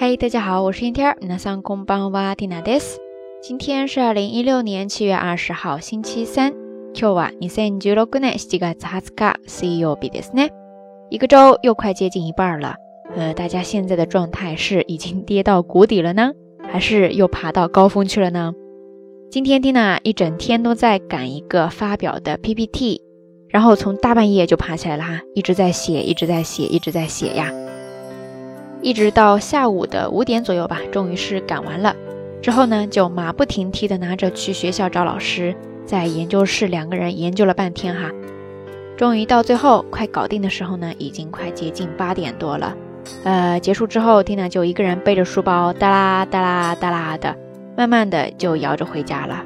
嗨，大家好，我是天天。那上空邦瓦蒂娜德斯。今天是二零一六年七月二十号，星期三。今日は二千十六年七月二十日水曜日ですね。一个周又快接近一半了。呃，大家现在的状态是已经跌到谷底了呢，还是又爬到高峰去了呢？今天蒂娜一整天都在赶一个发表的 PPT，然后从大半夜就爬起来了哈，一直在写，一直在写，一直在写呀。 一直到下午的五点左右吧，终于是赶完了。之后呢，就马不停蹄的拿着去学校找老师，在研究室两个人研究了半天哈。终于到最后快搞定的时候呢，已经快接近八点多了。呃，结束之后，缇娜就一个人背着书包，哒啦哒啦哒啦的，慢慢的就摇着回家了。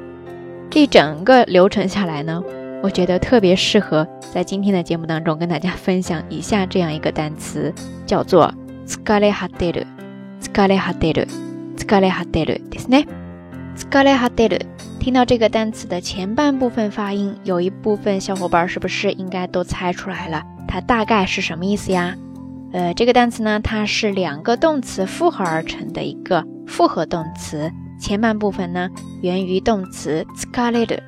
这整个流程下来呢，我觉得特别适合在今天的节目当中跟大家分享以下这样一个单词，叫做。疲れ果てる、疲れ果てる、疲れ果てるですね。疲れ果てる，听到这个单词的前半部分发音，有一部分小伙伴是不是应该都猜出来了？它大概是什么意思呀？呃，这个单词呢，它是两个动词复合而成的一个复合动词。前半部分呢，源于动词疲れる、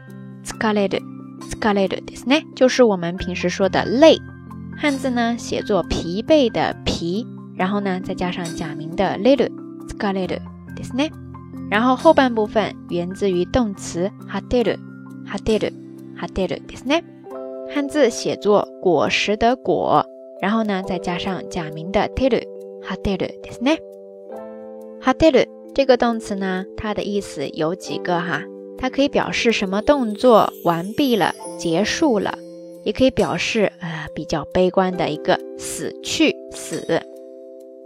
疲れる、疲れるですね，就是我们平时说的累。汉字呢，写作疲惫的疲。 然后呢，再加上假名的 little，疲れるですね。然后后半部分源自于动词果てる、果てる、果てるですね。汉字写作果实的果，然后呢，再加上假名的てる、果てるですね。果てる这个动词呢，它的意思有几个哈？它可以表示什么动作完毕了、结束了，也可以表示呃比较悲观的一个死去、死。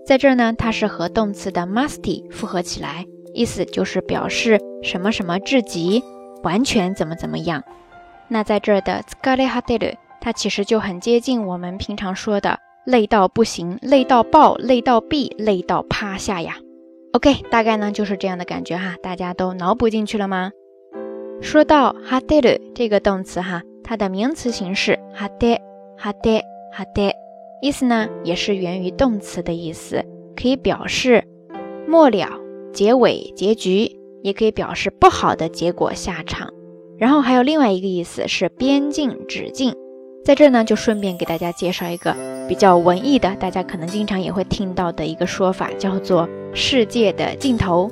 在这儿呢，它是和动词的 musty 复合起来，意思就是表示什么什么至极，完全怎么怎么样。那在这儿的 skale hateru，它其实就很接近我们平常说的累到不行、累到爆、累到毙、累到趴下呀。OK，大概呢就是这样的感觉哈，大家都脑补进去了吗？说到 hateru 这个动词哈，它的名词形式 hate hate hate。意思呢，也是源于动词的意思，可以表示末了、结尾、结局，也可以表示不好的结果、下场。然后还有另外一个意思是边境、止境。在这呢，就顺便给大家介绍一个比较文艺的，大家可能经常也会听到的一个说法，叫做“世界的尽头”。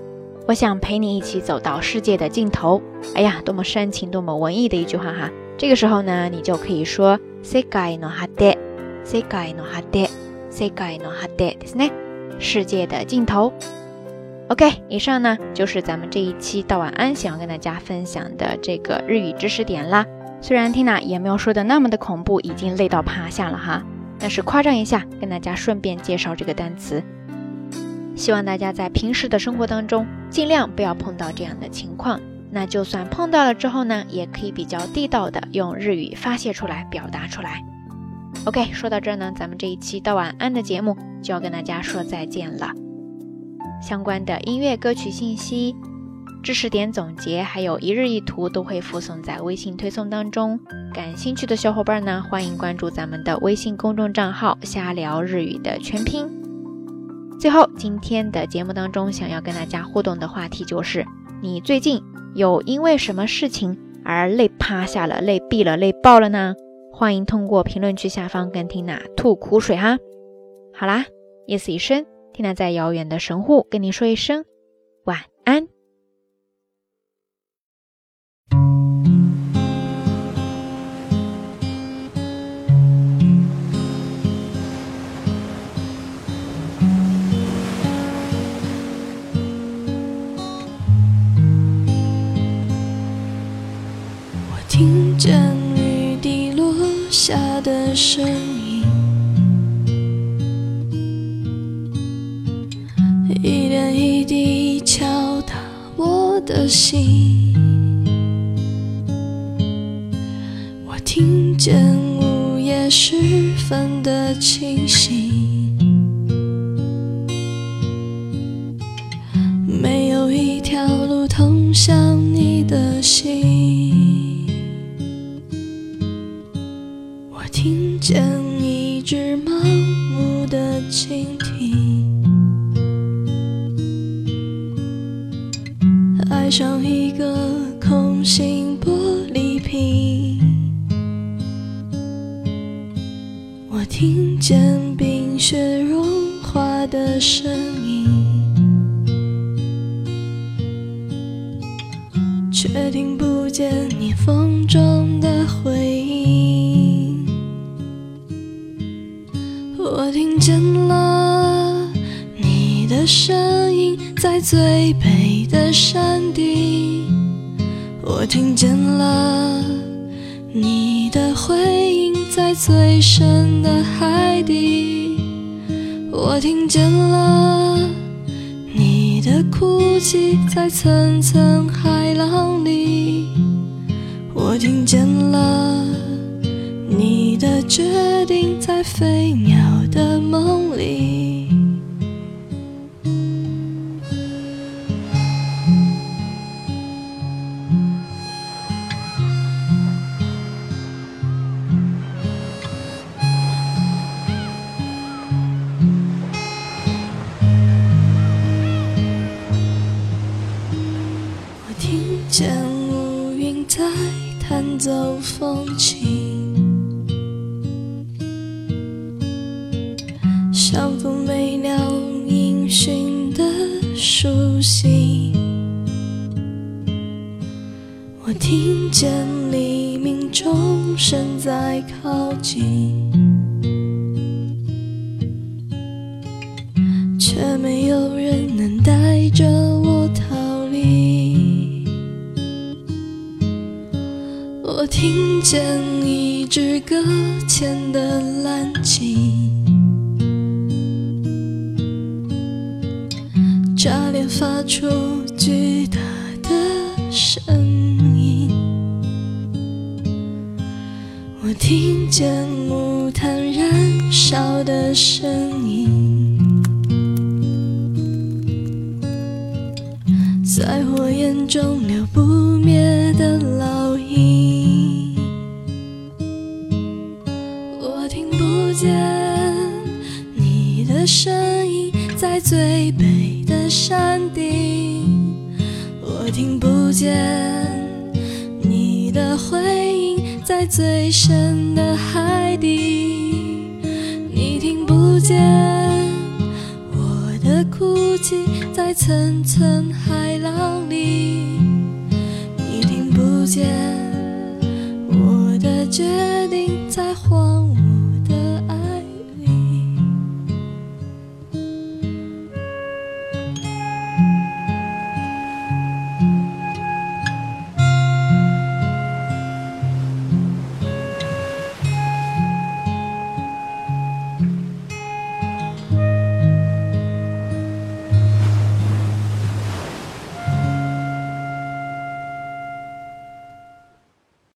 我想陪你一起走到世界的尽头。哎呀，多么煽情、多么文艺的一句话哈！这个时候呢，你就可以说“世界の果て”。世界の果て、世界の果てですね。世界的尽头。OK，以上呢就是咱们这一期道晚安想要跟大家分享的这个日语知识点啦。虽然 Tina 也没有说的那么的恐怖，已经累到趴下了哈，但是夸张一下，跟大家顺便介绍这个单词。希望大家在平时的生活当中尽量不要碰到这样的情况。那就算碰到了之后呢，也可以比较地道的用日语发泄出来，表达出来。 OK，说到这儿呢，咱们这一期道晚安的节目就要跟大家说再见了。相关的音乐歌曲信息、知识点总结，还有一日一图都会附送在微信推送当中。感兴趣的小伙伴呢，欢迎关注咱们的微信公众账号“瞎聊日语”的全拼。最后，今天的节目当中想要跟大家互动的话题就是：你最近有因为什么事情而累趴下了、累毙了、累爆了呢？欢迎通过评论区下方跟缇娜吐苦水哈。好啦，夜色已深，缇娜在遥远的神户跟你说一声晚安。我听见。下的声音，一点一滴敲打我的心。我听见午夜时分的清醒，没有一条路通向一只盲目的蜻蜓，爱上一个空心玻璃瓶。我听见冰雪融化的声音，却听不见你风中的回音。我听见了的声音，在最北的山顶。我听见了你的回音，在最深的海底。我听见了你的哭泣，在层层海浪里。我听见了你的决定，在飞鸟的梦里。见乌云在弹奏风琴，像风没了音讯的书信。我听见黎明钟声在靠近，却没有人能带着听见一只搁浅的蓝鲸，炸裂发出巨大的声音。我听见木炭燃烧的声音，在火焰中流不灭最北的山顶。我听不见你的回音，在最深的海底。你听不见我的哭泣，在层层海浪里。你听不见